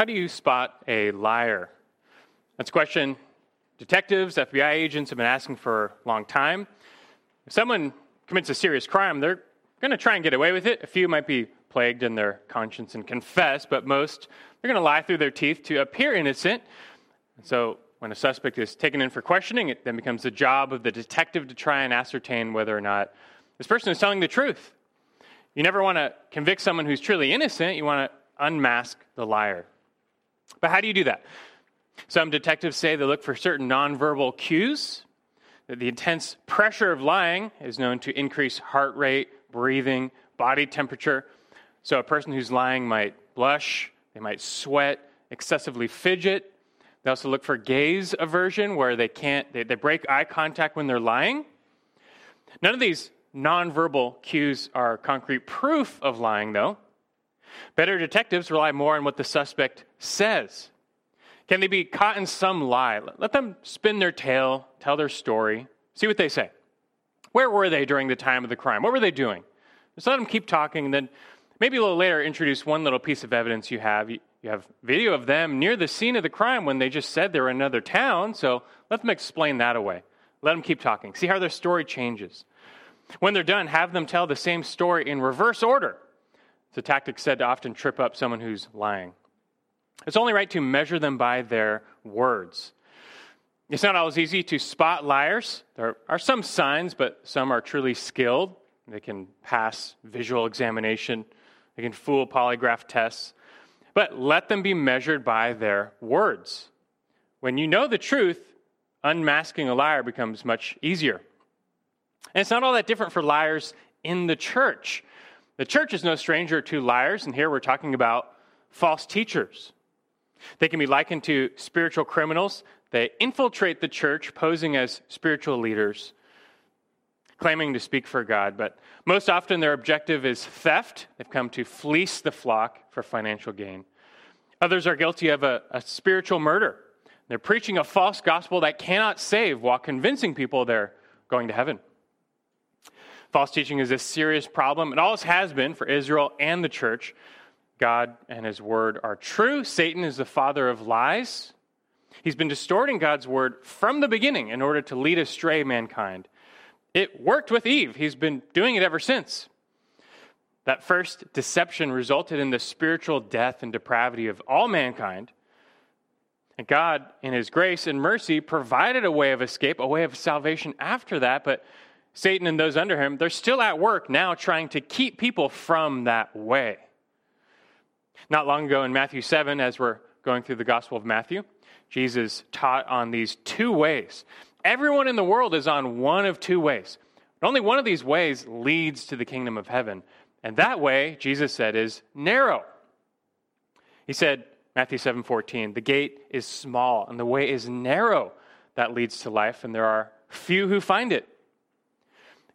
How do you spot a liar? That's a question detectives, FBI agents have been asking for a long time. If someone commits a serious crime, they're going to try and get away with it. A few might be plagued in their conscience and confess, but most, they're going to lie through their teeth to appear innocent. And so when a suspect is taken in for questioning, it then becomes the job of the detective to try and ascertain whether or not this person is telling the truth. You never want to convict someone who's truly innocent, you want to unmask the liar. But how do you do that? Some detectives say they look for certain nonverbal cues. That the intense pressure of lying is known to increase heart rate, breathing, body temperature. So a person who's lying might blush, they might sweat, excessively fidget. They also look for gaze aversion, where they can't, they, they break eye contact when they're lying. None of these nonverbal cues are concrete proof of lying, though. Better detectives rely more on what the suspect says. Can they be caught in some lie? Let them spin their tale, tell their story, see what they say. Where were they during the time of the crime? What were they doing? Just let them keep talking, and then maybe a little later introduce one little piece of evidence you have. You have video of them near the scene of the crime when they just said they were in another town, so let them explain that away. Let them keep talking. See how their story changes. When they're done, have them tell the same story in reverse order. It's a tactic said to often trip up someone who's lying. It's only right to measure them by their words. It's not always easy to spot liars. There are some signs, but some are truly skilled. They can pass visual examination, they can fool polygraph tests. But let them be measured by their words. When you know the truth, unmasking a liar becomes much easier. And it's not all that different for liars in the church. The church is no stranger to liars, and here we're talking about false teachers. They can be likened to spiritual criminals. They infiltrate the church, posing as spiritual leaders, claiming to speak for God, but most often their objective is theft. They've come to fleece the flock for financial gain. Others are guilty of a, a spiritual murder. They're preaching a false gospel that cannot save while convincing people they're going to heaven. False teaching is a serious problem. It always has been for Israel and the church. God and his word are true. Satan is the father of lies. He's been distorting God's word from the beginning in order to lead astray mankind. It worked with Eve. He's been doing it ever since. That first deception resulted in the spiritual death and depravity of all mankind. And God, in His grace and mercy, provided a way of escape, a way of salvation after that. But Satan and those under him, they're still at work now trying to keep people from that way. Not long ago in Matthew 7, as we're going through the Gospel of Matthew, Jesus taught on these two ways. Everyone in the world is on one of two ways. But only one of these ways leads to the kingdom of heaven. And that way, Jesus said, is narrow. He said, Matthew 7 14, the gate is small and the way is narrow that leads to life, and there are few who find it.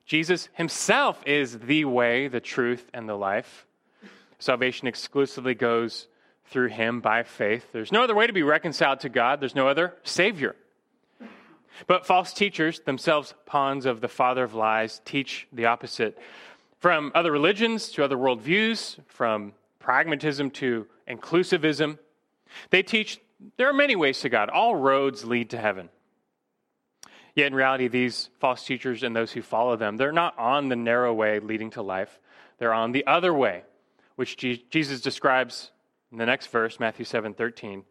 Jesus himself is the way, the truth, and the life. Salvation exclusively goes through him by faith. There's no other way to be reconciled to God, there's no other Savior. But false teachers, themselves pawns of the father of lies, teach the opposite. From other religions to other worldviews, from pragmatism to inclusivism, they teach there are many ways to God. All roads lead to heaven. Yet in reality, these false teachers and those who follow them, they're not on the narrow way leading to life. They're on the other way, which Jesus describes in the next verse, Matthew 7 13,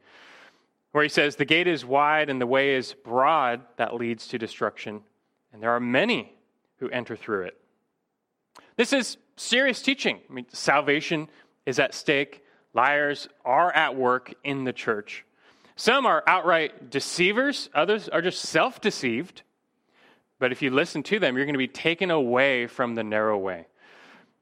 where he says, The gate is wide and the way is broad that leads to destruction, and there are many who enter through it. This is serious teaching. I mean, salvation is at stake. Liars are at work in the church. Some are outright deceivers, others are just self deceived. But if you listen to them, you're going to be taken away from the narrow way.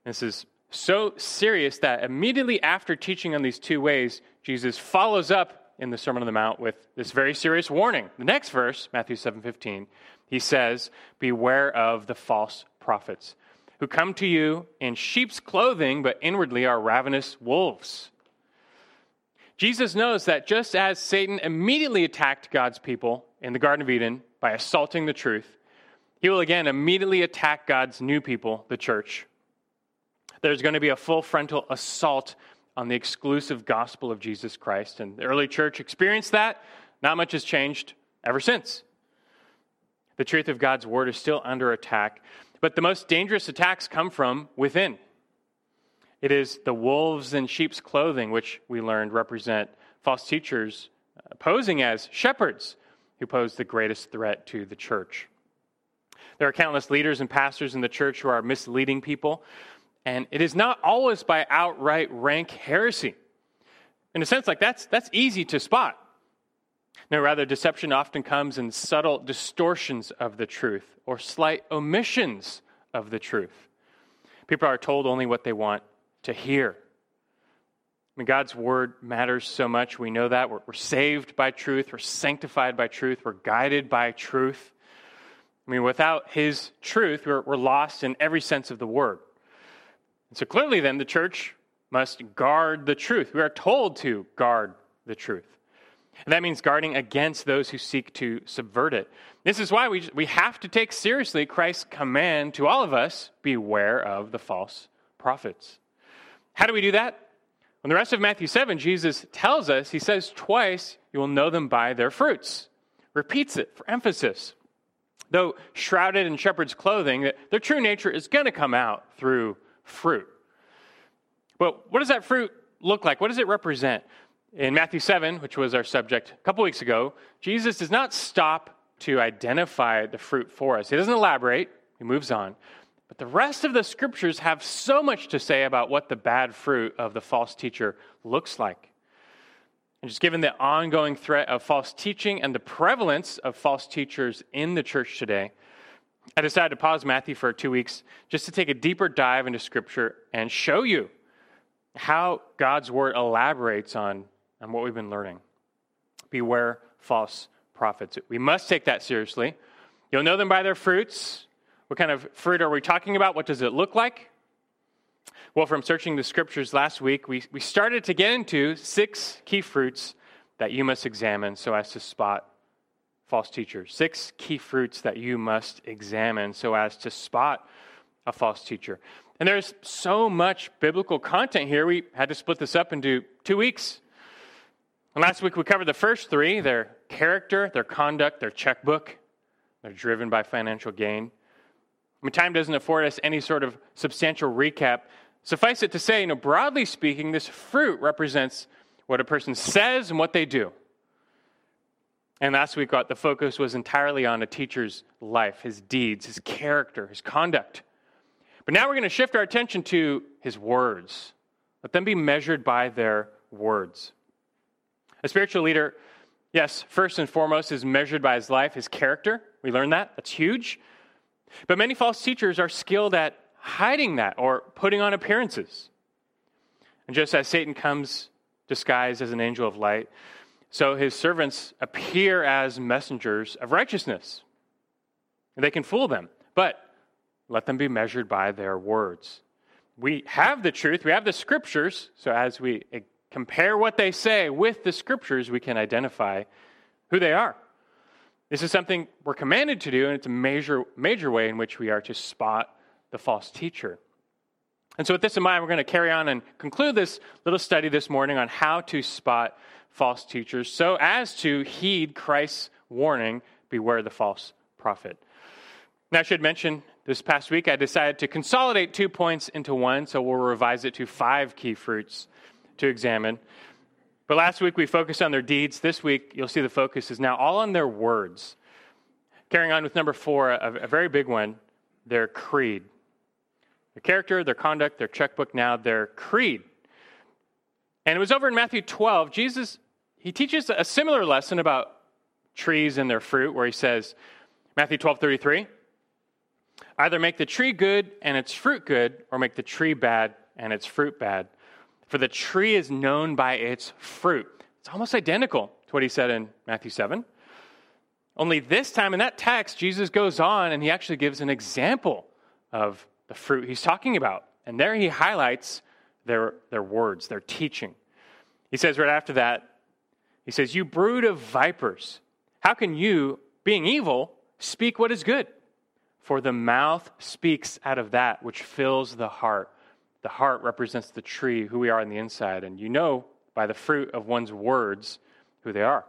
This is so serious that immediately after teaching on these two ways, Jesus follows up in the Sermon on the Mount with this very serious warning. The next verse, Matthew 7:15, he says, "Beware of the false prophets, who come to you in sheep's clothing, but inwardly are ravenous wolves." Jesus knows that just as Satan immediately attacked God's people in the Garden of Eden by assaulting the truth, he will again immediately attack God's new people, the church. There's going to be a full frontal assault on the exclusive gospel of Jesus Christ. And the early church experienced that. Not much has changed ever since. The truth of God's word is still under attack, but the most dangerous attacks come from within. It is the wolves in sheep's clothing, which we learned represent false teachers posing as shepherds who pose the greatest threat to the church. There are countless leaders and pastors in the church who are misleading people, and it is not always by outright rank heresy. In a sense, like that's, that's easy to spot. No, rather, deception often comes in subtle distortions of the truth or slight omissions of the truth. People are told only what they want to hear. I mean, God's word matters so much. We know that. We're, we're, saved by truth. We're sanctified by truth. We're guided by truth. I mean, without His truth, we're, we're lost in every sense of the word. And so clearly, then, the church must guard the truth. We are told to guard the truth. And that means guarding against those who seek to subvert it. This is why we, we have to take seriously Christ's command to all of us beware of the false prophets. How do we do that? In the rest of Matthew 7, Jesus tells us, he says twice, you will know them by their fruits. Repeats it for emphasis. Though shrouded in shepherd's clothing, their true nature is going to come out through fruit. But what does that fruit look like? What does it represent? In Matthew 7, which was our subject a couple weeks ago, Jesus does not stop to identify the fruit for us. He doesn't elaborate, he moves on. But the rest of the scriptures have so much to say about what the bad fruit of the false teacher looks like. And just given the ongoing threat of false teaching and the prevalence of false teachers in the church today, I decided to pause Matthew for two weeks just to take a deeper dive into Scripture and show you how God's Word elaborates on, on what we've been learning. Beware false prophets. We must take that seriously. You'll know them by their fruits. What kind of fruit are we talking about? What does it look like? Well, from searching the scriptures last week, we, we started to get into six key fruits that you must examine so as to spot false teachers. Six key fruits that you must examine so as to spot a false teacher. And there's so much biblical content here, we had to split this up into two weeks. And last week we covered the first three their character, their conduct, their checkbook. They're driven by financial gain. I mean, time doesn't afford us any sort of substantial recap. Suffice it to say, you know, broadly speaking, this fruit represents what a person says and what they do. And last week, the focus was entirely on a teacher's life, his deeds, his character, his conduct. But now we're going to shift our attention to his words. Let them be measured by their words. A spiritual leader, yes, first and foremost, is measured by his life, his character. We learned that. That's huge. But many false teachers are skilled at hiding that or putting on appearances. And just as Satan comes disguised as an angel of light, so his servants appear as messengers of righteousness. And they can fool them, but let them be measured by their words. We have the truth, we have the scriptures, so as we compare what they say with the scriptures, we can identify who they are. This is something we're commanded to do, and it's a major, major way in which we are to spot the false teacher. And so, with this in mind, we're going to carry on and conclude this little study this morning on how to spot false teachers so as to heed Christ's warning beware the false prophet. Now, I should mention this past week I decided to consolidate two points into one, so we'll revise it to five key fruits to examine. But last week we focused on their deeds. This week you'll see the focus is now all on their words. Carrying on with number four, a, a very big one their creed. Their character, their conduct, their checkbook, now their creed. And it was over in Matthew 12. Jesus, he teaches a similar lesson about trees and their fruit, where he says, Matthew 12, 33, either make the tree good and its fruit good, or make the tree bad and its fruit bad. For the tree is known by its fruit. It's almost identical to what he said in Matthew 7. Only this time in that text, Jesus goes on and he actually gives an example of the fruit he's talking about. And there he highlights their, their words, their teaching. He says right after that, he says, You brood of vipers, how can you, being evil, speak what is good? For the mouth speaks out of that which fills the heart. The heart represents the tree, who we are on the inside, and you know by the fruit of one's words who they are.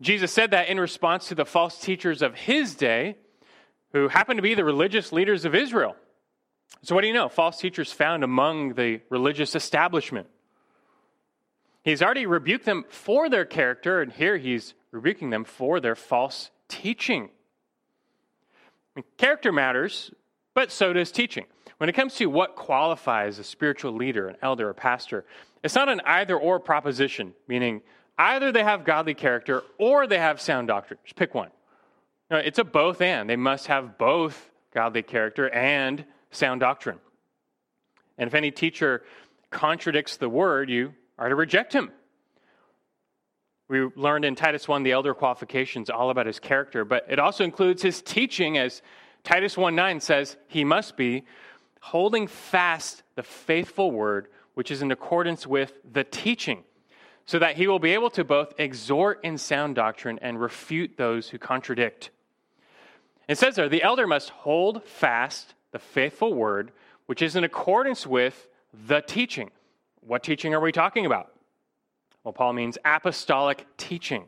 Jesus said that in response to the false teachers of his day, who happened to be the religious leaders of Israel. So, what do you know? False teachers found among the religious establishment. He's already rebuked them for their character, and here he's rebuking them for their false teaching. I mean, character matters, but so does teaching. When it comes to what qualifies a spiritual leader, an elder, a pastor, it's not an either or proposition, meaning either they have godly character or they have sound doctrine. Pick one. No, it's a both and. They must have both godly character and sound doctrine. And if any teacher contradicts the word, you are to reject him. We learned in Titus 1 the elder qualifications all about his character, but it also includes his teaching, as Titus 1 9 says, he must be holding fast the faithful word, which is in accordance with the teaching, so that he will be able to both exhort in sound doctrine and refute those who contradict. It says there, the elder must hold fast the faithful word, which is in accordance with the teaching. What teaching are we talking about? Well, Paul means apostolic teaching.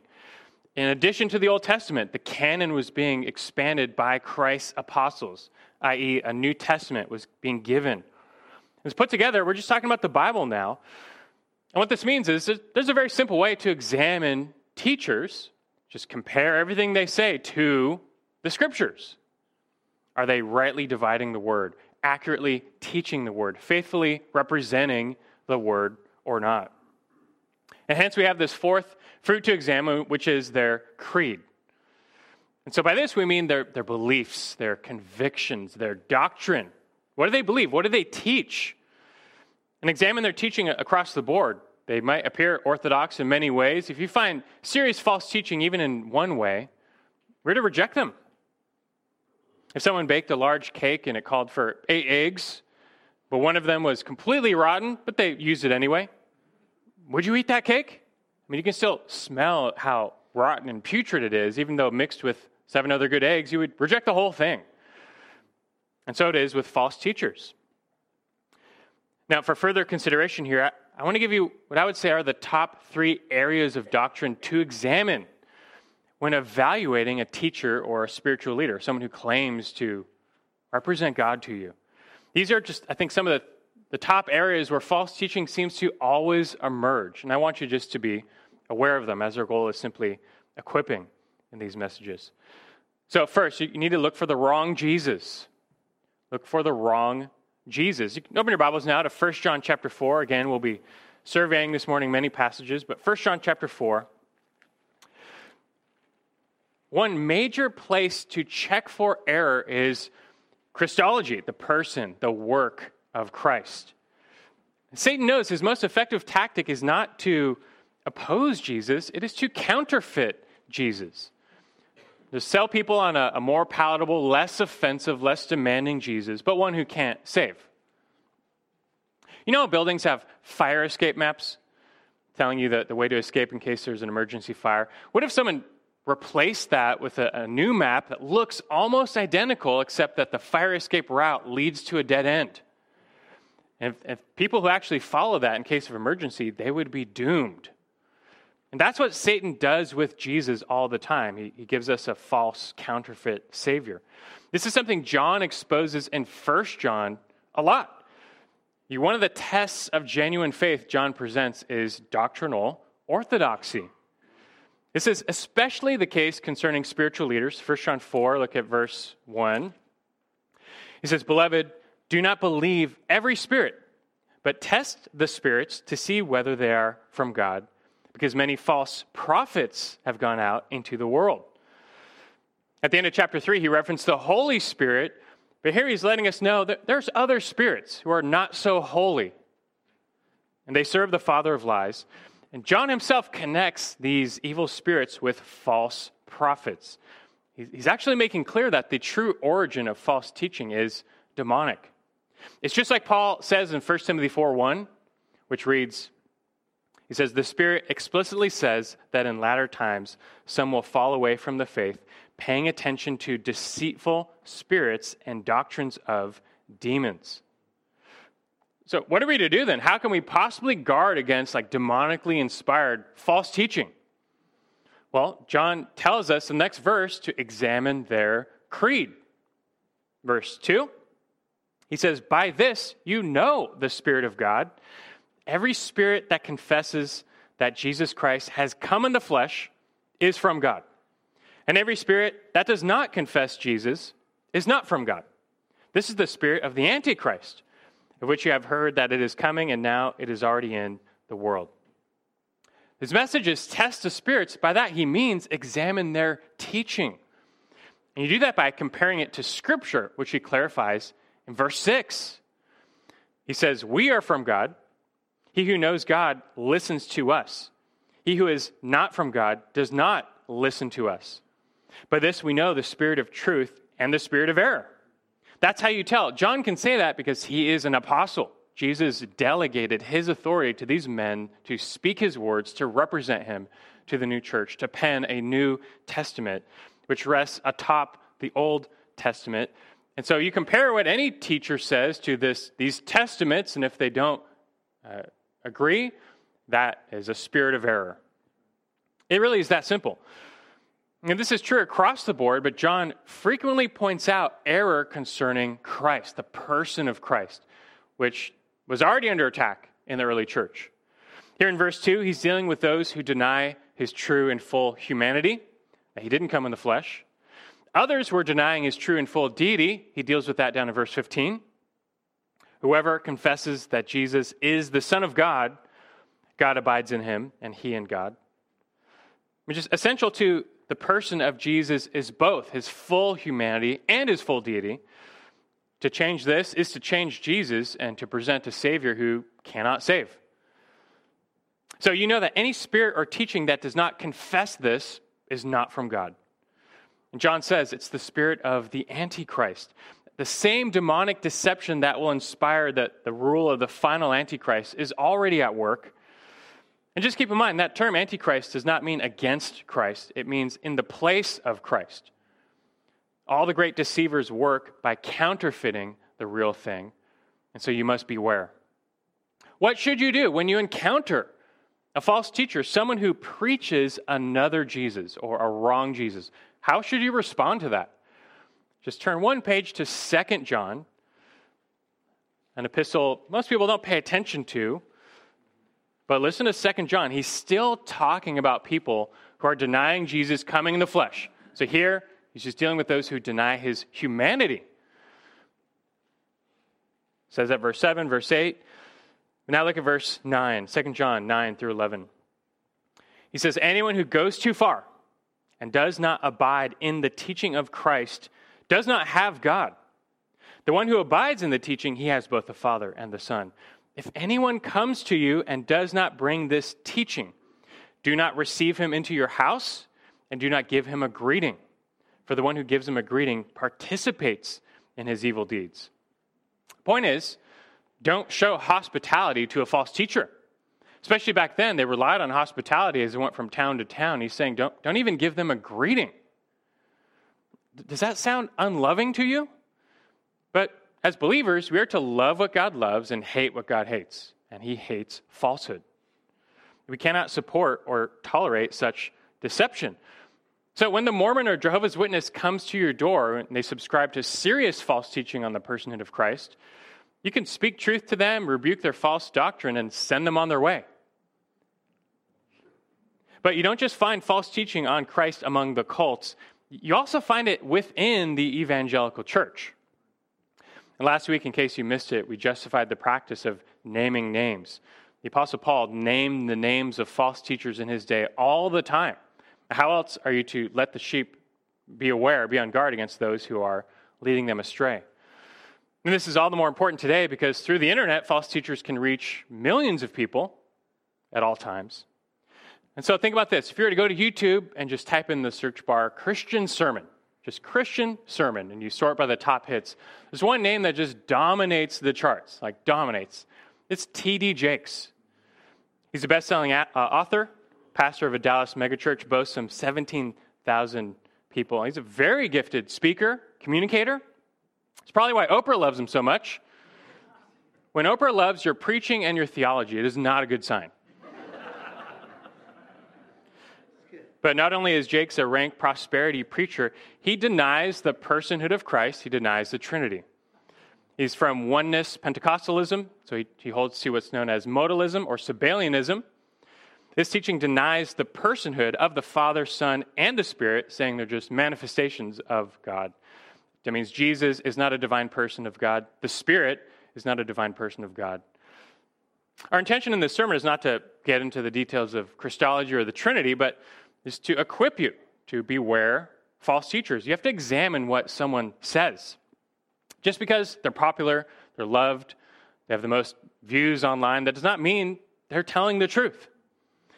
In addition to the Old Testament, the canon was being expanded by Christ's apostles, i.e., a New Testament was being given. It was put together, we're just talking about the Bible now. And what this means is there's a very simple way to examine teachers. Just compare everything they say to the scriptures. Are they rightly dividing the word, accurately teaching the word, faithfully representing the word or not? And hence we have this fourth fruit to examine, which is their creed. And so by this we mean their, their beliefs, their convictions, their doctrine. What do they believe? What do they teach? And examine their teaching across the board. They might appear orthodox in many ways. If you find serious false teaching, even in one way, we're to reject them. If someone baked a large cake and it called for eight eggs, but one of them was completely rotten, but they used it anyway, would you eat that cake? I mean, you can still smell how rotten and putrid it is, even though mixed with seven other good eggs, you would reject the whole thing. And so it is with false teachers. Now, for further consideration here, I, I want to give you what I would say are the top three areas of doctrine to examine when evaluating a teacher or a spiritual leader, someone who claims to represent God to you. These are just, I think, some of the, the top areas where false teaching seems to always emerge. And I want you just to be aware of them as our goal is simply equipping in these messages. So, first, you need to look for the wrong Jesus. Look for the wrong Jesus. You can open your Bibles now to 1 John chapter 4. Again, we'll be surveying this morning many passages, but 1 John chapter 4. One major place to check for error is Christology, the person, the work of Christ. Satan knows his most effective tactic is not to oppose Jesus, it is to counterfeit Jesus. To sell people on a, a more palatable, less offensive, less demanding Jesus, but one who can't save. You know, buildings have fire escape maps telling you the, the way to escape in case there's an emergency fire. What if someone replaced that with a, a, new map that looks almost identical, except that the fire escape route leads to a dead end. And if, if people who actually follow that in case of emergency, they would be doomed. And that's what Satan does with Jesus all the time. He, he gives us a false, counterfeit Savior. This is something John exposes in 1 John a lot. One of the tests of genuine faith John presents is doctrinal orthodoxy. This is especially the case concerning spiritual leaders. 1 John 4, look at verse 1. He says, Beloved, do not believe every spirit, but test the spirits to see whether they are from God, because many false prophets have gone out into the world. At the end of chapter 3, he referenced the Holy Spirit, but here he's letting us know that there's other spirits who are not so holy, and they serve the father of lies. And John himself connects these evil spirits with false prophets. He's actually making clear that the true origin of false teaching is demonic. It's just like Paul says in 1 Timothy 4 1, which reads, he says, The Spirit explicitly says that in latter times some will fall away from the faith, paying attention to deceitful spirits and doctrines of demons. So, what are we to do then? How can we possibly guard against like demonically inspired false teaching? Well, John tells us in the next verse to examine their creed. Verse 2, he says, By this you know the Spirit of God. Every spirit that confesses that Jesus Christ has come in the flesh is from God. And every spirit that does not confess Jesus is not from God. This is the spirit of the Antichrist, of which you have heard that it is coming and now it is already in the world. His message is test the spirits. By that, he means examine their teaching. And you do that by comparing it to Scripture, which he clarifies in verse 6. He says, We are from God. He who knows God listens to us. He who is not from God does not listen to us. By this we know the spirit of truth and the spirit of error. That's how you tell. John can say that because he is an apostle. Jesus delegated his authority to these men to speak his words, to represent him to the new church, to pen a new testament, which rests atop the Old Testament. And so you compare what any teacher says to this, these testaments, and if they don't uh, agree, that is a spirit of error. It really is that simple. And this is true across the board, but John frequently points out error concerning Christ, the person of Christ, which was already under attack in the early church. Here in verse 2, he's dealing with those who deny his true and full humanity, he didn't come in the flesh. Others were denying his true and full deity. He deals with that down in verse 15. Whoever confesses that Jesus is the Son of God, God abides in him, and he in God. Which is essential to the person of Jesus is both his full humanity and his full deity. To change this is to change Jesus and to present a Savior who cannot save. So you know that any spirit or teaching that does not confess this is not from God. And John says it's the spirit of the Antichrist. The same demonic deception that will inspire the, the rule of the final Antichrist is already at work and just keep in mind that term antichrist does not mean against Christ, it means in the place of Christ. All the great deceivers work by counterfeiting the real thing, and so you must beware. What should you do when you encounter a false teacher, someone who preaches another Jesus or a wrong Jesus? How should you respond to that? Just turn one page to Second John, an epistle most people don't pay attention to but listen to Second John. He's still talking about people who are denying Jesus coming in the flesh. So here, he's just dealing with those who deny his humanity. It says that verse 7, verse 8. Now look at verse 9, 2 John 9 through 11. He says, Anyone who goes too far and does not abide in the teaching of Christ does not have God. The one who abides in the teaching, he has both the Father and the Son. If anyone comes to you and does not bring this teaching, do not receive him into your house and do not give him a greeting. For the one who gives him a greeting participates in his evil deeds. Point is, don't show hospitality to a false teacher. Especially back then, they relied on hospitality as they went from town to town. He's saying, don't, don't even give them a greeting. Does that sound unloving to you? But as believers, we are to love what God loves and hate what God hates, and He hates falsehood. We cannot support or tolerate such deception. So, when the Mormon or Jehovah's Witness comes to your door and they subscribe to serious false teaching on the personhood of Christ, you can speak truth to them, rebuke their false doctrine, and send them on their way. But you don't just find false teaching on Christ among the cults, you also find it within the evangelical church. And last week, in case you missed it, we justified the practice of naming names. The Apostle Paul named the names of false teachers in his day all the time. How else are you to let the sheep be aware, be on guard against those who are leading them astray? And this is all the more important today because through the internet, false teachers can reach millions of people at all times. And so think about this if you were to go to YouTube and just type in the search bar Christian sermon, just Christian sermon, and you sort by the top hits. There's one name that just dominates the charts, like dominates. It's T.D. Jakes. He's a best selling uh, author, pastor of a Dallas megachurch, boasts some 17,000 people. He's a very gifted speaker, communicator. It's probably why Oprah loves him so much. When Oprah loves your preaching and your theology, it is not a good sign. But not only is Jakes a rank prosperity preacher, he denies the personhood of Christ, he denies the Trinity. He's from oneness Pentecostalism, so he, he holds to what's known as modalism or Sabellianism. This teaching denies the personhood of the Father, Son, and the Spirit, saying they're just manifestations of God. That means Jesus is not a divine person of God. The Spirit is not a divine person of God. Our intention in this sermon is not to get into the details of Christology or the Trinity, but is to equip you to beware false teachers. You have to examine what someone says. Just because they're popular, they're loved, they have the most views online, that does not mean they're telling the truth.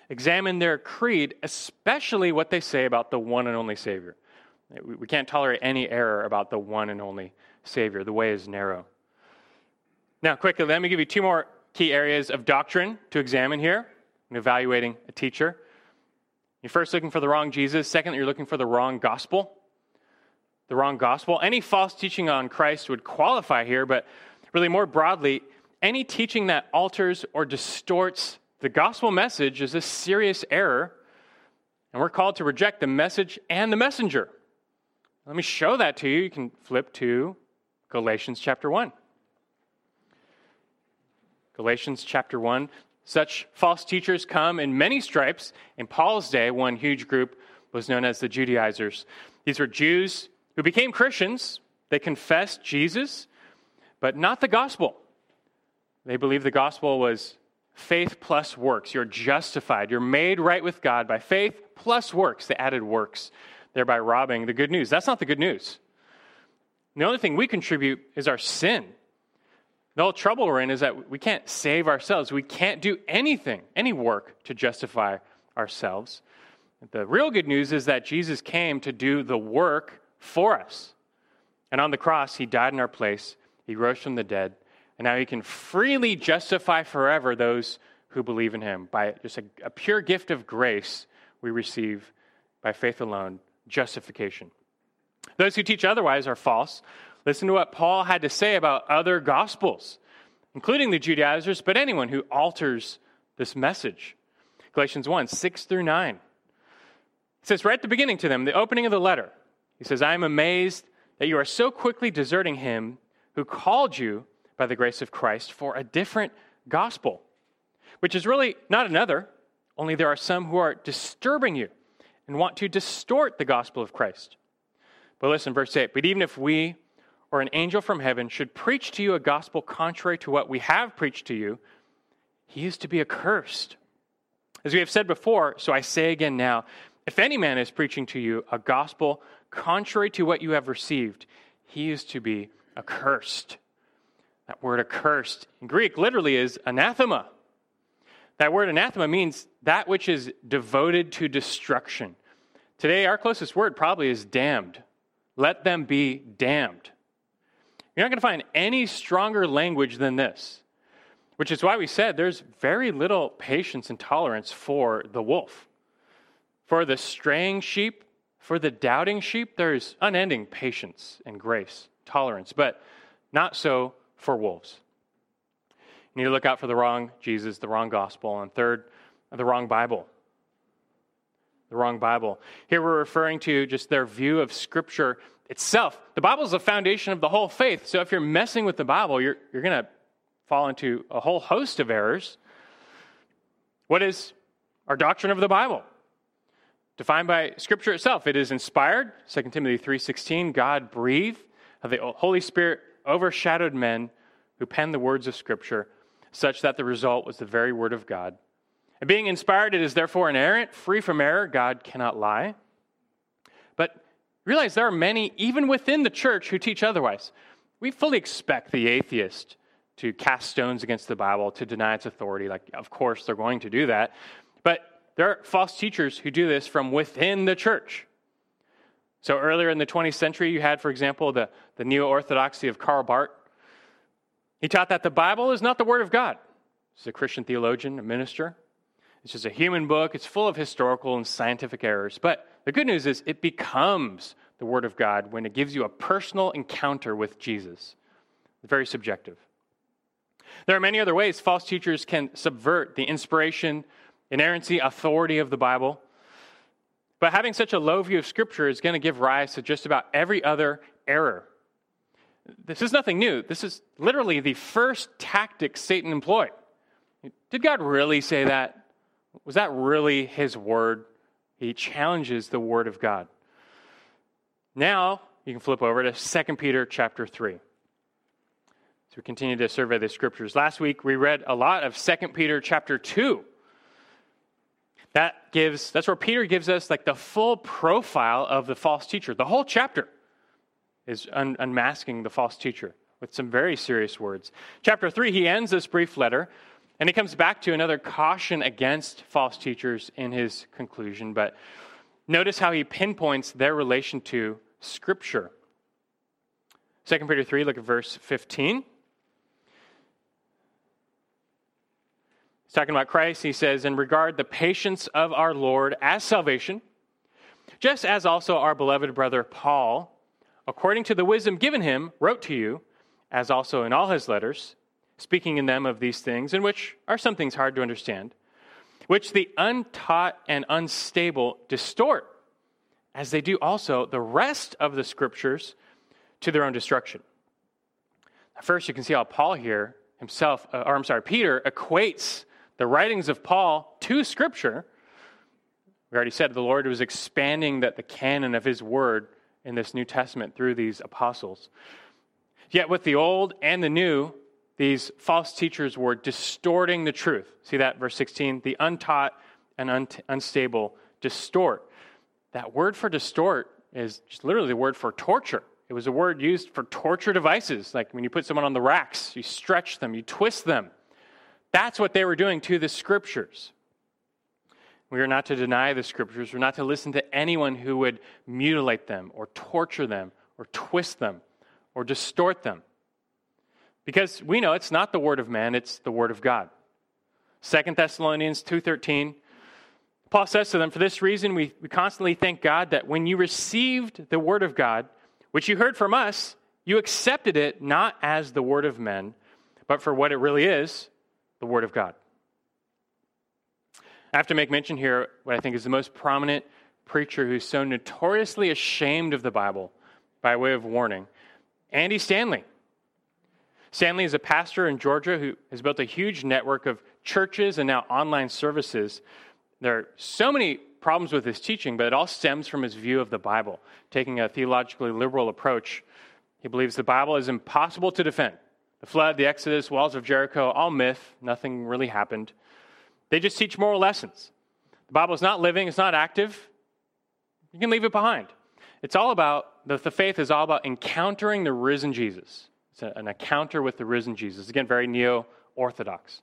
Examine their creed, especially what they say about the one and only Savior. We can't tolerate any error about the one and only Savior. The way is narrow. Now, quickly, let me give you two more key areas of doctrine to examine here in evaluating a teacher. You're first looking for the wrong Jesus. Second, you're looking for the wrong gospel. The wrong gospel. Any false teaching on Christ would qualify here, but really more broadly, any teaching that alters or distorts the gospel message is a serious error, and we're called to reject the message and the messenger. Let me show that to you. You can flip to Galatians chapter 1. Galatians chapter 1. Such false teachers come in many stripes. In Paul's day, one huge group was known as the Judaizers. These were Jews who became Christians. They confessed Jesus, but not the gospel. They believed the gospel was faith plus works. You're justified. You're made right with God by faith plus works. They added works, thereby robbing the good news. That's not the good news. The only thing we contribute is our sin. The whole trouble we're in is that we can't save ourselves. We can't do anything, any work to justify ourselves. The real good news is that Jesus came to do the work for us. And on the cross, he died in our place, he rose from the dead, and now he can freely justify forever those who believe in him by just a, a pure gift of grace we receive by faith alone, justification. Those who teach otherwise are false. Listen to what Paul had to say about other gospels, including the Judaizers, but anyone who alters this message. Galatians 1 6 through 9. It says right at the beginning to them, the opening of the letter, he says, I am amazed that you are so quickly deserting him who called you by the grace of Christ for a different gospel, which is really not another, only there are some who are disturbing you and want to distort the gospel of Christ. But listen, verse 8, but even if we or an angel from heaven should preach to you a gospel contrary to what we have preached to you, he is to be accursed. As we have said before, so I say again now if any man is preaching to you a gospel contrary to what you have received, he is to be accursed. That word accursed in Greek literally is anathema. That word anathema means that which is devoted to destruction. Today, our closest word probably is damned. Let them be damned. You're not going to find any stronger language than this, which is why we said there's very little patience and tolerance for the wolf. For the straying sheep, for the doubting sheep, there's unending patience and grace, tolerance, but not so for wolves. You need to look out for the wrong Jesus, the wrong gospel, and third, the wrong Bible. The wrong Bible. Here we're referring to just their view of Scripture itself. The Bible is the foundation of the whole faith. So if you're messing with the Bible, you're, you're going to fall into a whole host of errors. What is our doctrine of the Bible? Defined by Scripture itself. It is inspired, 2 Timothy 3.16, God breathed, the Holy Spirit overshadowed men who penned the words of Scripture, such that the result was the very Word of God. And being inspired, it is therefore inerrant, free from error. God cannot lie. Realize there are many, even within the church, who teach otherwise. We fully expect the atheist to cast stones against the Bible, to deny its authority. Like, of course, they're going to do that. But there are false teachers who do this from within the church. So earlier in the 20th century, you had, for example, the, the neo orthodoxy of Karl Barth. He taught that the Bible is not the Word of God. He's a Christian theologian, a minister. It's just a human book. It's full of historical and scientific errors. But the good news is it becomes the Word of God when it gives you a personal encounter with Jesus. Very subjective. There are many other ways false teachers can subvert the inspiration, inerrancy, authority of the Bible. But having such a low view of Scripture is going to give rise to just about every other error. This is nothing new. This is literally the first tactic Satan employed. Did God really say that? Was that really his word? He challenges the word of God. Now, you can flip over to 2 Peter chapter 3. So we continue to survey the scriptures. Last week we read a lot of 2 Peter chapter 2. That gives that's where Peter gives us like the full profile of the false teacher. The whole chapter is un- unmasking the false teacher with some very serious words. Chapter 3 he ends this brief letter and he comes back to another caution against false teachers in his conclusion, but notice how he pinpoints their relation to scripture. 2 Peter 3 look at verse 15. He's talking about Christ. He says, "In regard the patience of our Lord as salvation, just as also our beloved brother Paul, according to the wisdom given him, wrote to you, as also in all his letters, speaking in them of these things, in which are some things hard to understand, which the untaught and unstable distort, as they do also the rest of the scriptures to their own destruction." First, you can see how Paul here himself, uh, or I'm sorry, Peter equates the writings of Paul to Scripture. We already said the Lord was expanding that the canon of his word in this New Testament through these apostles. Yet with the old and the new, these false teachers were distorting the truth. See that, verse 16? The untaught and un- unstable distort. That word for distort is literally the word for torture. It was a word used for torture devices, like when you put someone on the racks, you stretch them, you twist them. That's what they were doing to the scriptures. We are not to deny the scriptures. We're not to listen to anyone who would mutilate them or torture them or twist them or distort them. Because we know it's not the word of man, it's the word of God. 2 Thessalonians 2:13 Paul says to them, For this reason, we, we constantly thank God that when you received the word of God, which you heard from us, you accepted it not as the word of men, but for what it really is the Word of God. I have to make mention here what I think is the most prominent preacher who's so notoriously ashamed of the Bible by way of warning Andy Stanley. Stanley is a pastor in Georgia who has built a huge network of churches and now online services. There are so many problems with his teaching, but it all stems from his view of the Bible, taking a theologically liberal approach. He believes the Bible is impossible to defend. The flood, the Exodus, walls of Jericho, all myth. Nothing really happened. They just teach moral lessons. The Bible is not living, it's not active. You can leave it behind. It's all about, the, the faith is all about encountering the risen Jesus. It's an encounter with the risen Jesus. Again, very neo orthodox.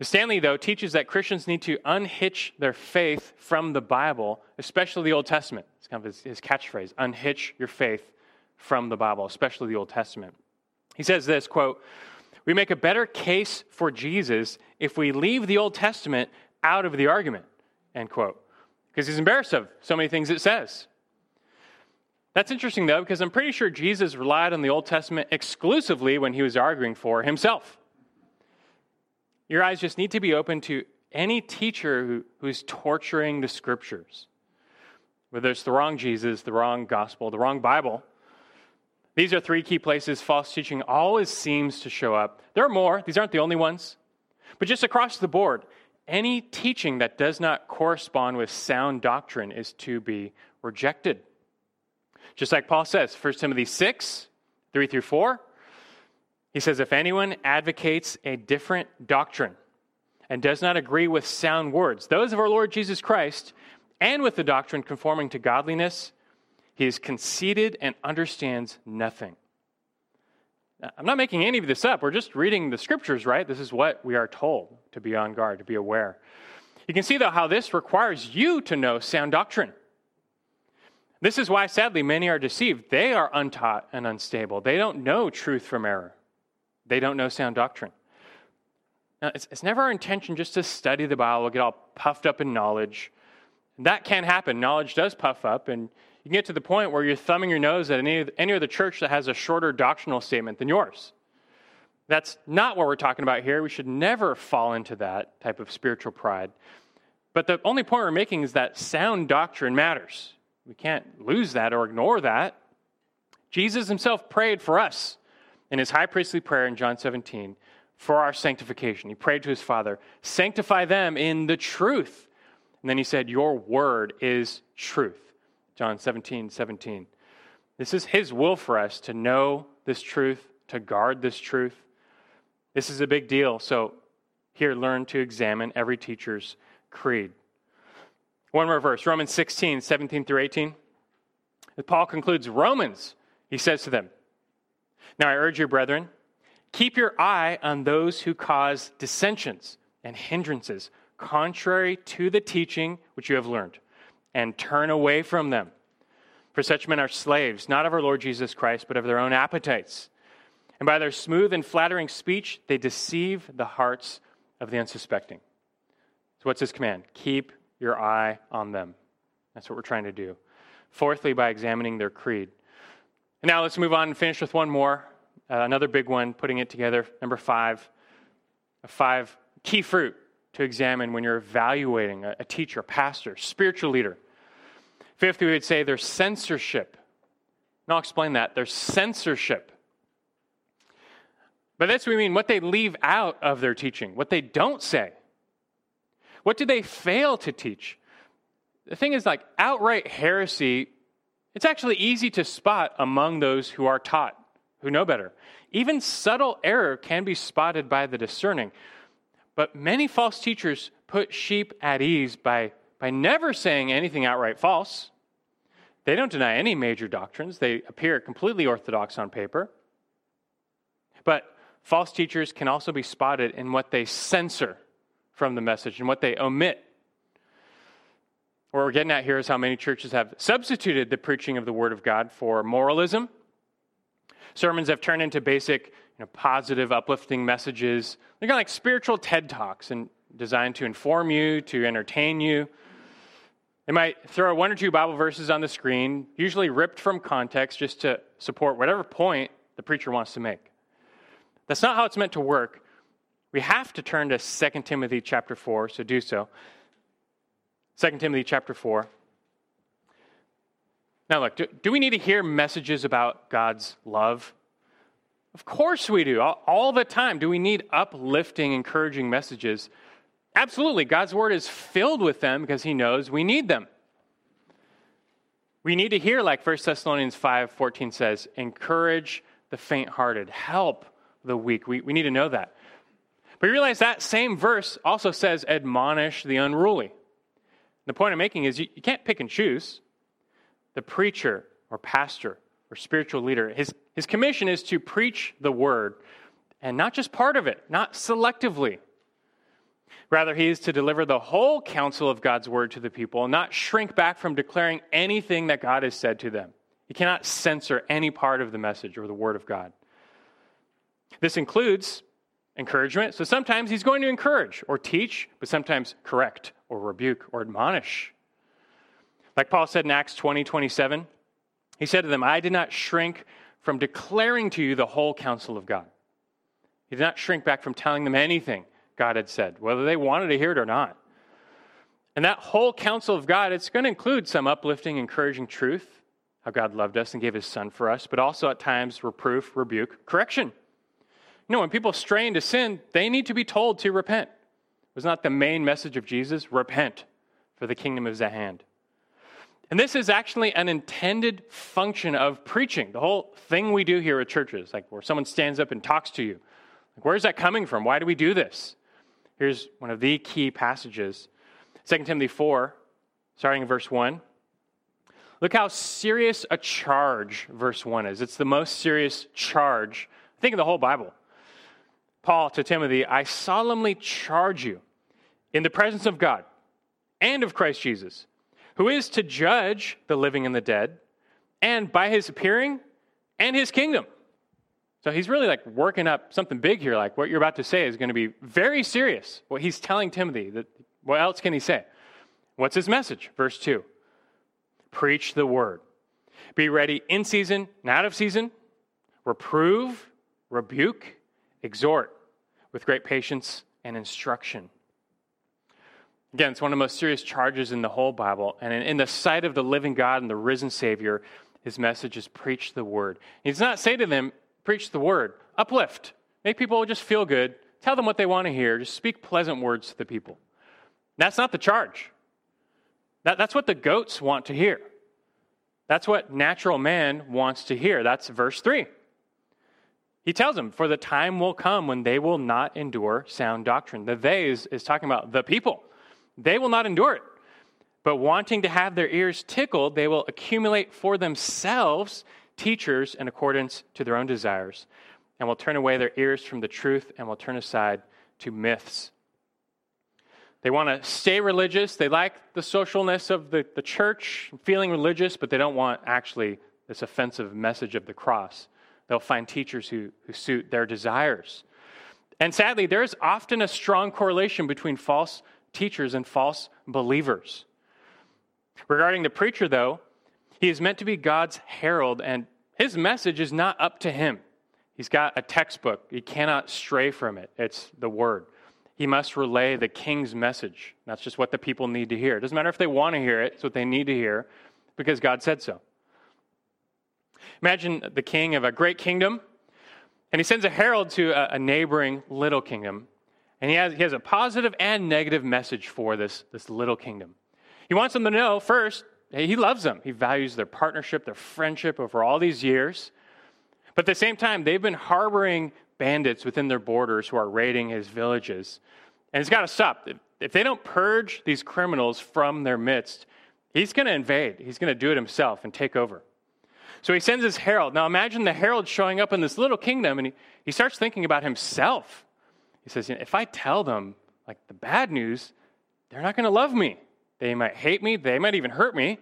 Stanley, though, teaches that Christians need to unhitch their faith from the Bible, especially the Old Testament. It's kind of his, his catchphrase unhitch your faith from the Bible, especially the Old Testament. He says this quote, We make a better case for Jesus if we leave the Old Testament out of the argument, end quote. Because he's embarrassed of so many things it says. That's interesting, though, because I'm pretty sure Jesus relied on the Old Testament exclusively when he was arguing for himself. Your eyes just need to be open to any teacher who, who's torturing the scriptures, whether it's the wrong Jesus, the wrong gospel, the wrong Bible. These are three key places false teaching always seems to show up. There are more, these aren't the only ones. But just across the board, any teaching that does not correspond with sound doctrine is to be rejected. Just like Paul says, 1 Timothy 6, 3 through 4, he says, If anyone advocates a different doctrine and does not agree with sound words, those of our Lord Jesus Christ, and with the doctrine conforming to godliness, he is conceited and understands nothing. I'm not making any of this up. We're just reading the scriptures, right? This is what we are told to be on guard, to be aware. You can see, though, how this requires you to know sound doctrine. This is why, sadly, many are deceived. They are untaught and unstable. They don't know truth from error, they don't know sound doctrine. Now, it's, it's never our intention just to study the Bible, get all puffed up in knowledge. That can happen. Knowledge does puff up, and you can get to the point where you're thumbing your nose at any, any other church that has a shorter doctrinal statement than yours. That's not what we're talking about here. We should never fall into that type of spiritual pride. But the only point we're making is that sound doctrine matters. We can't lose that or ignore that. Jesus himself prayed for us in his high priestly prayer in John 17 for our sanctification. He prayed to his Father, sanctify them in the truth. And then he said, Your word is truth. John 17, 17. This is his will for us to know this truth, to guard this truth. This is a big deal. So here, learn to examine every teacher's creed. One more verse, Romans 16, 17 through 18. As Paul concludes Romans, he says to them, Now I urge you, brethren, keep your eye on those who cause dissensions and hindrances contrary to the teaching which you have learned, and turn away from them. For such men are slaves, not of our Lord Jesus Christ, but of their own appetites and by their smooth and flattering speech, they deceive the hearts of the unsuspecting. So, what's his command? Keep your eye on them. That's what we're trying to do. Fourthly, by examining their creed. And now let's move on and finish with one more. Uh, another big one, putting it together. Number five. Five key fruit to examine when you're evaluating a, a teacher, a pastor, spiritual leader. Fifth, we would say there's censorship. And I'll explain that. There's censorship. But that's what we mean what they leave out of their teaching, what they don't say. What do they fail to teach? The thing is, like outright heresy, it's actually easy to spot among those who are taught, who know better. Even subtle error can be spotted by the discerning. But many false teachers put sheep at ease by, by never saying anything outright false. They don't deny any major doctrines, they appear completely orthodox on paper. But False teachers can also be spotted in what they censor from the message and what they omit. What we're getting at here is how many churches have substituted the preaching of the Word of God for moralism. Sermons have turned into basic, you know, positive, uplifting messages. They're kind of like spiritual TED Talks and designed to inform you, to entertain you. They might throw one or two Bible verses on the screen, usually ripped from context, just to support whatever point the preacher wants to make. That's not how it's meant to work. We have to turn to 2 Timothy chapter 4, so do so. 2 Timothy chapter 4. Now, look, do, do we need to hear messages about God's love? Of course we do. All, all the time. Do we need uplifting, encouraging messages? Absolutely. God's word is filled with them because he knows we need them. We need to hear, like 1 Thessalonians 5 14 says, encourage the faint hearted, help the weak. We, we need to know that. But you realize that same verse also says, admonish the unruly. The point I'm making is you, you can't pick and choose. The preacher or pastor or spiritual leader, his, his commission is to preach the word and not just part of it, not selectively. Rather, he is to deliver the whole counsel of God's word to the people and not shrink back from declaring anything that God has said to them. He cannot censor any part of the message or the word of God. This includes encouragement. So sometimes he's going to encourage or teach, but sometimes correct or rebuke or admonish. Like Paul said in Acts 20 27, he said to them, I did not shrink from declaring to you the whole counsel of God. He did not shrink back from telling them anything God had said, whether they wanted to hear it or not. And that whole counsel of God, it's going to include some uplifting, encouraging truth, how God loved us and gave his son for us, but also at times reproof, rebuke, correction. No, when people stray into sin, they need to be told to repent. It Was not the main message of Jesus? Repent, for the kingdom is at hand. And this is actually an intended function of preaching. The whole thing we do here at churches, like where someone stands up and talks to you. Like, where's that coming from? Why do we do this? Here's one of the key passages 2 Timothy 4, starting in verse 1. Look how serious a charge verse 1 is. It's the most serious charge, I think, in the whole Bible. Paul to Timothy, I solemnly charge you in the presence of God and of Christ Jesus, who is to judge the living and the dead, and by his appearing and his kingdom. So he's really like working up something big here. Like what you're about to say is going to be very serious. What he's telling Timothy, that what else can he say? What's his message? Verse 2 Preach the word. Be ready in season and out of season. Reprove, rebuke, exhort with great patience and instruction. Again, it's one of the most serious charges in the whole Bible. And in, the sight of the living God and the risen Savior, his message is preach the word. He does not say to them, preach the word, uplift, make people just feel good, tell them what they want to hear, just speak pleasant words to the people. That's not the charge. That, that's what the goats want to hear. That's what natural man wants to hear. That's verse 3. He tells them, For the time will come when they will not endure sound doctrine. The they is, is talking about the people. They will not endure it. But wanting to have their ears tickled, they will accumulate for themselves teachers in accordance to their own desires, and will turn away their ears from the truth and will turn aside to myths. They want to stay religious. They like the socialness of the, the church, feeling religious, but they don't want actually this offensive message of the cross. They'll find teachers who, who suit their desires. And sadly, there's often a strong correlation between false teachers and false believers. Regarding the preacher, though, he is meant to be God's herald, and his message is not up to him. He's got a textbook, he cannot stray from it. It's the word. He must relay the king's message. That's just what the people need to hear. It doesn't matter if they want to hear it, it's what they need to hear because God said so. Imagine the king of a great kingdom, and he sends a herald to a, neighboring little kingdom and he has, he has a positive and negative message for this, this little kingdom. He wants them to know first, he loves them. He values their partnership, their friendship over all these years. But at the same time, they've been harboring bandits within their borders who are raiding his villages. And he's got to stop. If they don't purge these criminals from their midst, he's going to invade. He's going to do it himself and take over. So he sends his herald. Now imagine the herald showing up in this little kingdom and he, he starts thinking about himself. He says, if I tell them like the bad news, they're not going to love me. They might hate me, they might even hurt me.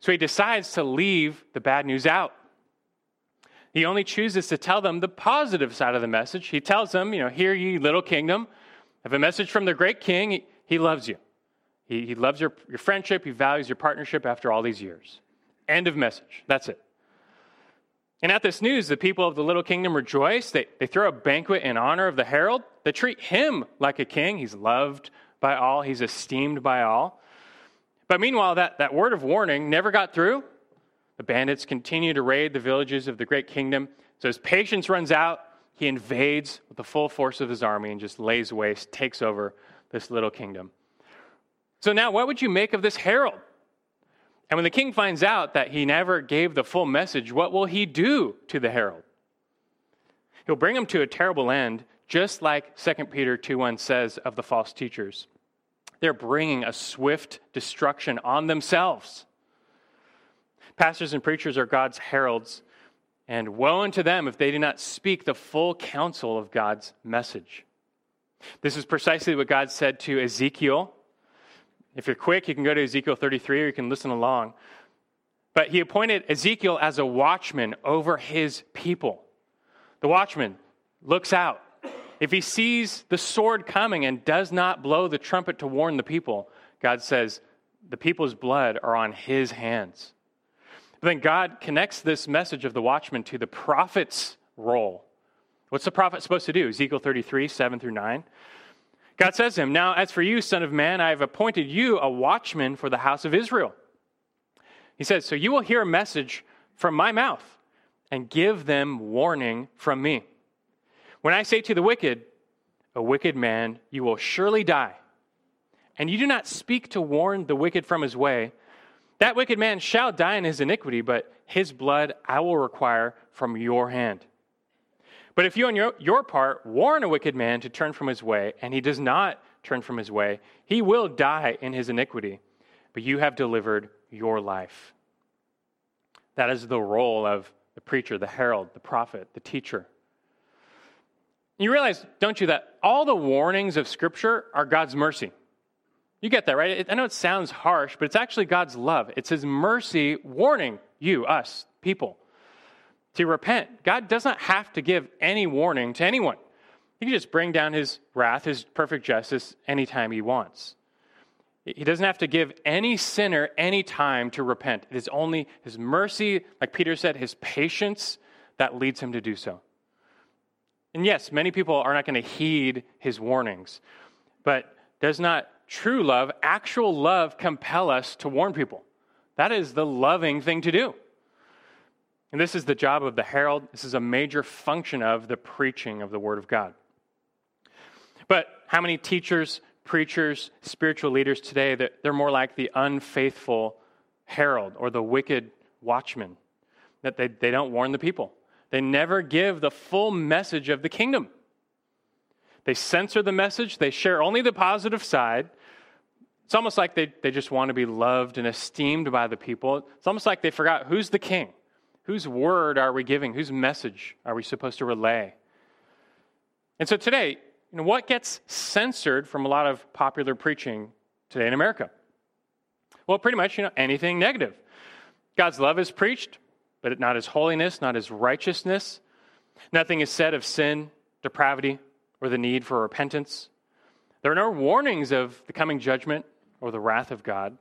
So he decides to leave the bad news out. He only chooses to tell them the positive side of the message. He tells them, you know, hear ye, little kingdom. Have a message from the great king. He, he loves you. He, he loves your, your friendship. He values your partnership after all these years. End of message. That's it. And at this news, the people of the little kingdom rejoice. They, they throw a banquet in honor of the herald. They treat him like a king. He's loved by all, he's esteemed by all. But meanwhile, that, that word of warning never got through. The bandits continue to raid the villages of the great kingdom. So his patience runs out. He invades with the full force of his army and just lays waste, takes over this little kingdom. So now, what would you make of this herald? And when the king finds out that he never gave the full message, what will he do to the herald? He'll bring him to a terrible end, just like 2 Peter 2:1 says of the false teachers. They're bringing a swift destruction on themselves. Pastors and preachers are God's heralds, and woe unto them if they do not speak the full counsel of God's message. This is precisely what God said to Ezekiel if you're quick, you can go to Ezekiel 33 or you can listen along. But he appointed Ezekiel as a watchman over his people. The watchman looks out. If he sees the sword coming and does not blow the trumpet to warn the people, God says, the people's blood are on his hands. But then God connects this message of the watchman to the prophet's role. What's the prophet supposed to do? Ezekiel 33, 7 through 9. God says to him, Now, as for you, son of man, I have appointed you a watchman for the house of Israel. He says, So you will hear a message from my mouth and give them warning from me. When I say to the wicked, A wicked man, you will surely die, and you do not speak to warn the wicked from his way, that wicked man shall die in his iniquity, but his blood I will require from your hand. But if you on your, your part warn a wicked man to turn from his way, and he does not turn from his way, he will die in his iniquity. But you have delivered your life. That is the role of the preacher, the herald, the prophet, the teacher. You realize, don't you, that all the warnings of Scripture are God's mercy. You get that, right? I know it sounds harsh, but it's actually God's love. It's His mercy warning you, us, people to repent. God does not have to give any warning to anyone. He can just bring down his wrath, his perfect justice, anytime he wants. He doesn't have to give any sinner any time to repent. It is only his mercy, like Peter said, his patience that leads him to do so. And yes, many people are not going to heed his warnings, but does not true love, actual love, compel us to warn people? That is the loving thing to do. And this is the job of the herald. This is a major function of the preaching of the Word of God. But how many teachers, preachers, spiritual leaders today, that they're more like the unfaithful herald or the wicked watchman, that they, they don't warn the people. They never give the full message of the kingdom. They censor the message, they share only the positive side. It's almost like they, they just want to be loved and esteemed by the people. It's almost like they forgot who's the king. Whose word are we giving? Whose message are we supposed to relay? And so today, you know, what gets censored from a lot of popular preaching today in America? Well, pretty much, you know, anything negative. God's love is preached, but not his holiness, not his righteousness. Nothing is said of sin, depravity, or the need for repentance. There are no warnings of the coming judgment or the wrath of God.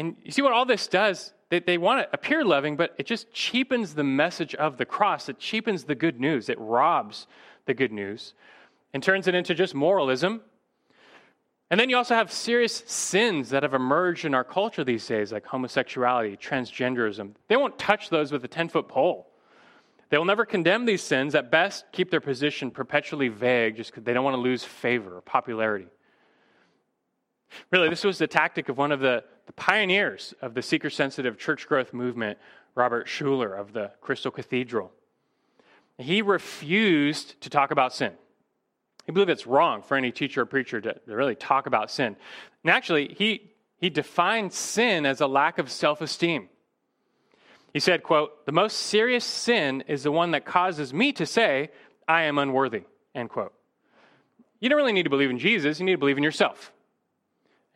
And you see what all this does? They, they want to appear loving, but it just cheapens the message of the cross. It cheapens the good news. It robs the good news and turns it into just moralism. And then you also have serious sins that have emerged in our culture these days, like homosexuality, transgenderism. They won't touch those with a 10 foot pole. They will never condemn these sins. At best, keep their position perpetually vague just because they don't want to lose favor or popularity. Really, this was the tactic of one of the, the pioneers of the seeker sensitive church growth movement, Robert Schuller of the Crystal Cathedral. He refused to talk about sin. He believed it's wrong for any teacher or preacher to, to really talk about sin. And actually, he, he defined sin as a lack of self esteem. He said, quote, the most serious sin is the one that causes me to say, I am unworthy, end quote. You don't really need to believe in Jesus, you need to believe in yourself.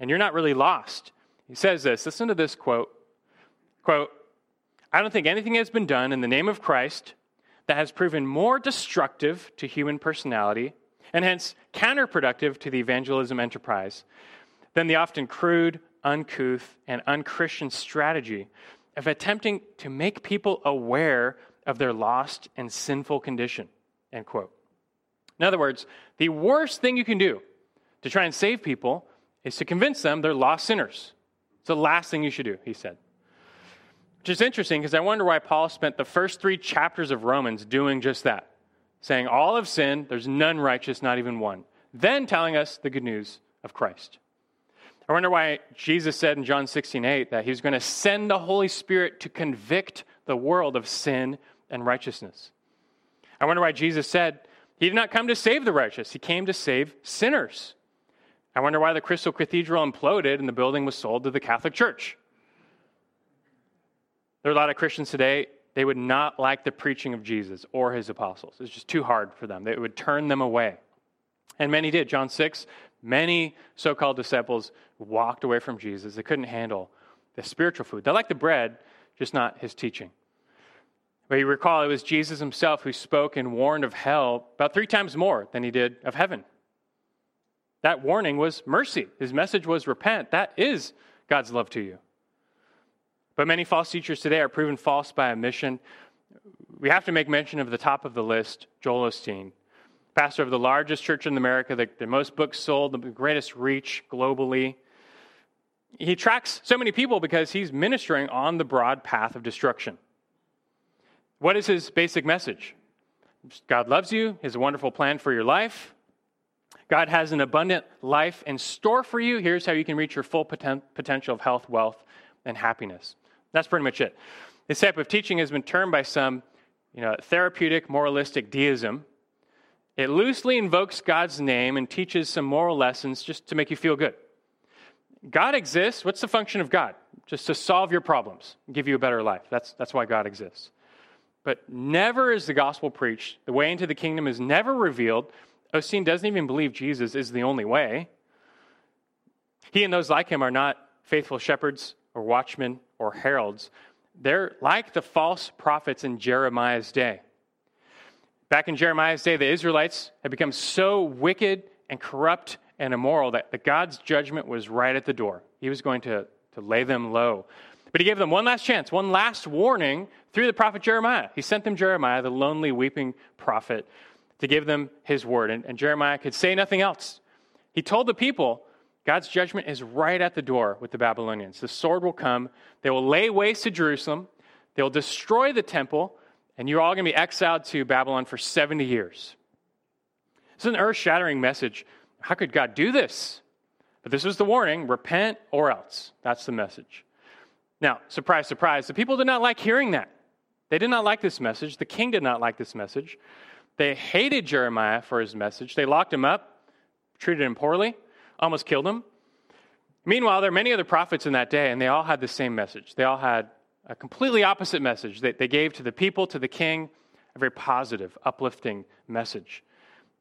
And you're not really lost. He says this, listen to this quote. Quote, I don't think anything has been done in the name of Christ that has proven more destructive to human personality and hence counterproductive to the evangelism enterprise than the often crude, uncouth, and unchristian strategy of attempting to make people aware of their lost and sinful condition. End quote. In other words, the worst thing you can do to try and save people is to convince them they're lost sinners. It's the last thing you should do, he said. Which is interesting because I wonder why Paul spent the first three chapters of Romans doing just that, saying, All have sinned, there's none righteous, not even one. Then telling us the good news of Christ. I wonder why Jesus said in John 16, 8 that he was going to send the Holy Spirit to convict the world of sin and righteousness. I wonder why Jesus said he did not come to save the righteous, he came to save sinners. I wonder why the Crystal Cathedral imploded and the building was sold to the Catholic Church. There are a lot of Christians today, they would not like the preaching of Jesus or his apostles. It's just too hard for them. It would turn them away. And many did. John 6, many so called disciples walked away from Jesus. They couldn't handle the spiritual food. They liked the bread, just not his teaching. But you recall it was Jesus himself who spoke and warned of hell about three times more than he did of heaven. That warning was mercy. His message was repent. That is God's love to you. But many false teachers today are proven false by omission. We have to make mention of the top of the list, Joel Osteen, pastor of the largest church in America, the, the most books sold, the greatest reach globally. He tracks so many people because he's ministering on the broad path of destruction. What is his basic message? God loves you, He has a wonderful plan for your life. God has an abundant life in store for you. Here's how you can reach your full poten- potential of health, wealth, and happiness. That's pretty much it. This type of teaching has been termed by some, you know, therapeutic moralistic deism. It loosely invokes God's name and teaches some moral lessons just to make you feel good. God exists. What's the function of God? Just to solve your problems, give you a better life. That's, that's why God exists. But never is the gospel preached. The way into the kingdom is never revealed Osteen doesn't even believe Jesus is the only way. He and those like him are not faithful shepherds or watchmen or heralds. They're like the false prophets in Jeremiah's day. Back in Jeremiah's day, the Israelites had become so wicked and corrupt and immoral that, that God's judgment was right at the door. He was going to, to lay them low. But he gave them one last chance, one last warning through the prophet Jeremiah. He sent them Jeremiah, the lonely, weeping prophet, to give them his word. And, and Jeremiah could say nothing else. He told the people, God's judgment is right at the door with the Babylonians. The sword will come, they will lay waste to Jerusalem, they will destroy the temple, and you're all going to be exiled to Babylon for 70 years. This is an earth shattering message. How could God do this? But this was the warning repent or else. That's the message. Now, surprise, surprise, the people did not like hearing that. They did not like this message. The king did not like this message. They hated Jeremiah for his message. They locked him up, treated him poorly, almost killed him. Meanwhile, there are many other prophets in that day, and they all had the same message. They all had a completely opposite message that they gave to the people, to the king, a very positive, uplifting message.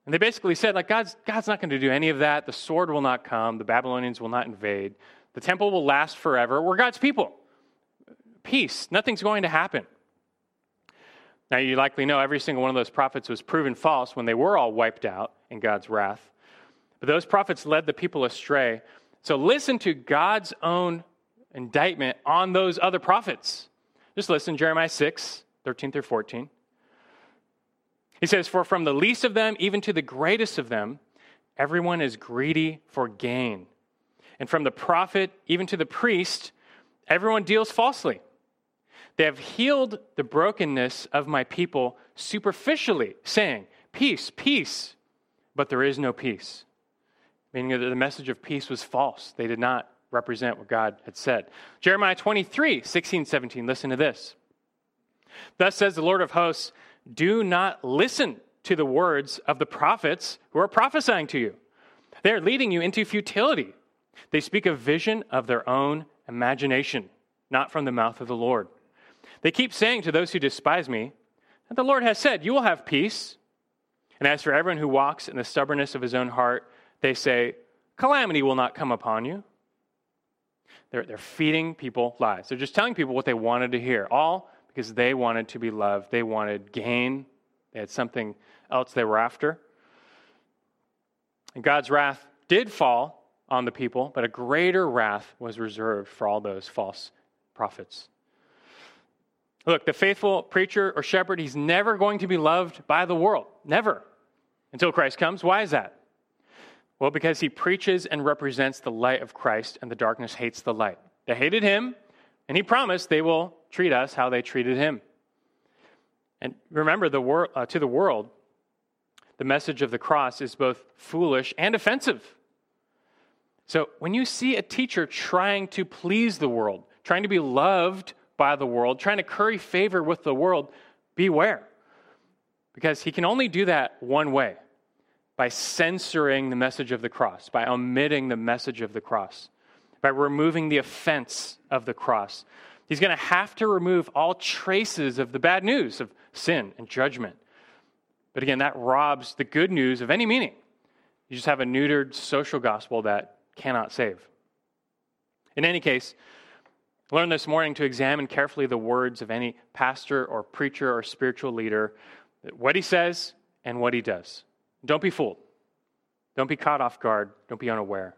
And they basically said, like, God's, God's not going to do any of that. The sword will not come. The Babylonians will not invade. The temple will last forever. We're God's people. Peace. Nothing's going to happen. Now, you likely know every single one of those prophets was proven false when they were all wiped out in God's wrath. But those prophets led the people astray. So listen to God's own indictment on those other prophets. Just listen, Jeremiah 6, 13 through 14. He says, For from the least of them, even to the greatest of them, everyone is greedy for gain. And from the prophet, even to the priest, everyone deals falsely. They have healed the brokenness of my people superficially, saying, Peace, peace, but there is no peace. Meaning that the message of peace was false. They did not represent what God had said. Jeremiah 23, 16, 17. Listen to this. Thus says the Lord of hosts, do not listen to the words of the prophets who are prophesying to you. They are leading you into futility. They speak a vision of their own imagination, not from the mouth of the Lord. They keep saying to those who despise me, that the Lord has said, You will have peace. And as for everyone who walks in the stubbornness of his own heart, they say, Calamity will not come upon you. They're, they're feeding people lies. They're just telling people what they wanted to hear, all because they wanted to be loved. They wanted gain. They had something else they were after. And God's wrath did fall on the people, but a greater wrath was reserved for all those false prophets. Look, the faithful preacher or shepherd, he's never going to be loved by the world. Never. Until Christ comes. Why is that? Well, because he preaches and represents the light of Christ, and the darkness hates the light. They hated him, and he promised they will treat us how they treated him. And remember, the wor- uh, to the world, the message of the cross is both foolish and offensive. So when you see a teacher trying to please the world, trying to be loved by the world, trying to curry favor with the world, beware. Because he can only do that one way by censoring the message of the cross, by omitting the message of the cross, by removing the offense of the cross. He's going to have to remove all traces of the bad news of sin and judgment. But again, that robs the good news of any meaning. You just have a neutered social gospel that cannot save. In any case, learn this morning to examine carefully the words of any pastor or preacher or spiritual leader, what he says and what he does. Don't be fooled. Don't be caught off guard. Don't be unaware.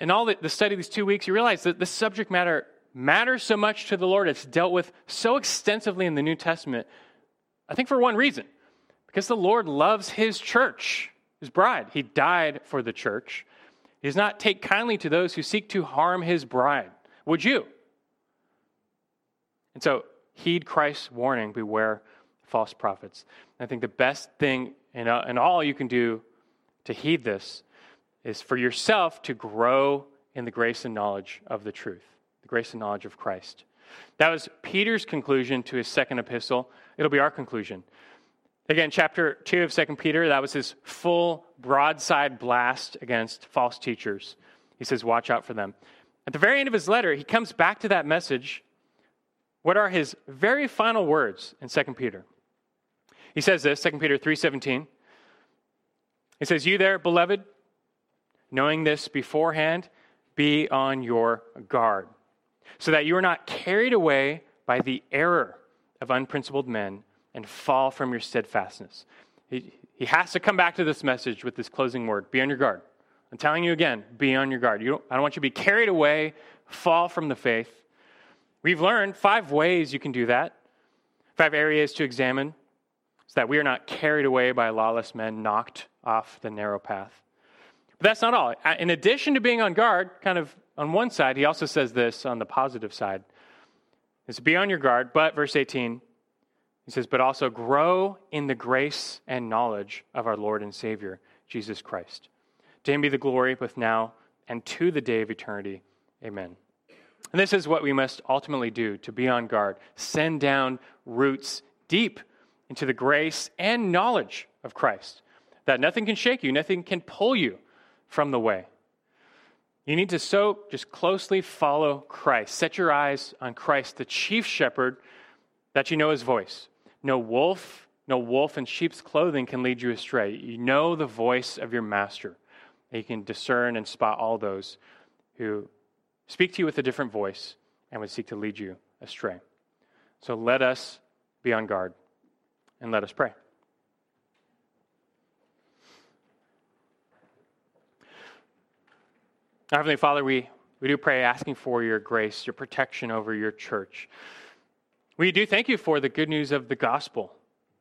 In all the, study these two weeks, you realize that the subject matter matters so much to the Lord. It's dealt with so extensively in the New Testament. I think for one reason because the Lord loves his church, his bride. He died for the church. He does not take kindly to those who seek to harm his bride. Would you? And so, heed Christ's warning beware false prophets. And I think the best thing and, uh, and all you can do to heed this is for yourself to grow in the grace and knowledge of the truth, the grace and knowledge of Christ. That was Peter's conclusion to his second epistle. It'll be our conclusion. Again, chapter 2 of 2 Peter, that was his full broadside blast against false teachers. He says, Watch out for them. At the very end of his letter, he comes back to that message. What are his very final words in 2 Peter? He says this, 2 Peter 3:17. He says, "You there, beloved, knowing this beforehand, be on your guard, so that you are not carried away by the error of unprincipled men and fall from your steadfastness." He, he has to come back to this message with this closing word be on your guard. I'm telling you again, be on your guard. You I don't want you to be carried away, fall from the faith. We've learned five ways you can do that, five areas to examine so that we are not carried away by lawless men, knocked off the narrow path. But that's not all. In addition to being on guard, kind of on one side, he also says this on the positive side is be on your guard, but verse 18, he says, but also grow in the grace and knowledge of our Lord and Savior, Jesus Christ. To him be the glory both now and to the day of eternity. Amen. And this is what we must ultimately do to be on guard. Send down roots deep into the grace and knowledge of Christ, that nothing can shake you, nothing can pull you from the way. You need to so just closely follow Christ. Set your eyes on Christ, the chief shepherd, that you know his voice. No wolf, no wolf in sheep's clothing can lead you astray. You know the voice of your master. You can discern and spot all those who speak to you with a different voice and would seek to lead you astray. So let us be on guard and let us pray. Heavenly Father, we, we do pray asking for your grace, your protection over your church. We do thank you for the good news of the gospel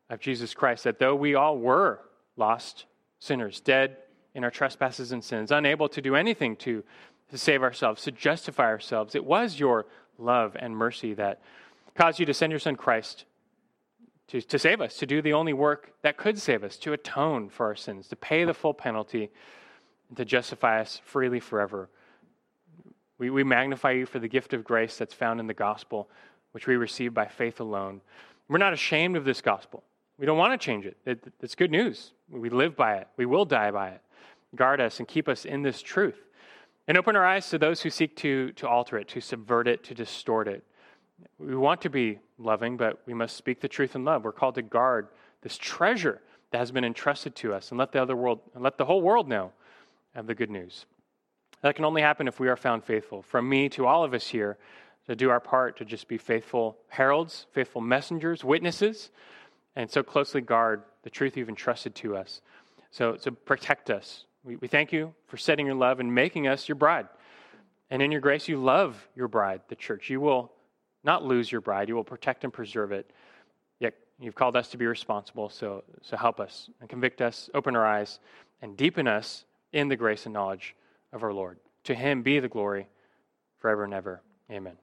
of Jesus Christ, that though we all were lost sinners, dead in our trespasses and sins, unable to do anything to, to save ourselves, to justify ourselves, it was your love and mercy that caused you to send your Son Christ to, to save us, to do the only work that could save us, to atone for our sins, to pay the full penalty, to justify us freely forever. We, we magnify you for the gift of grace that's found in the gospel, which we receive by faith alone. We're not ashamed of this gospel. We don't want to change it. it. It's good news. We live by it. We will die by it. Guard us and keep us in this truth. And open our eyes to those who seek to, to alter it, to subvert it, to distort it. We want to be loving, but we must speak the truth in love. We're called to guard this treasure that has been entrusted to us and let the other world and let the whole world know of the good news. That can only happen if we are found faithful. From me to all of us here, to do our part to just be faithful heralds, faithful messengers, witnesses, and so closely guard the truth you've entrusted to us. So, so protect us. We, we thank you for setting your love and making us your bride. And in your grace, you love your bride, the church. You will not lose your bride. You will protect and preserve it. Yet you've called us to be responsible, so, so help us and convict us, open our eyes, and deepen us in the grace and knowledge of our Lord. To him be the glory forever and ever. Amen.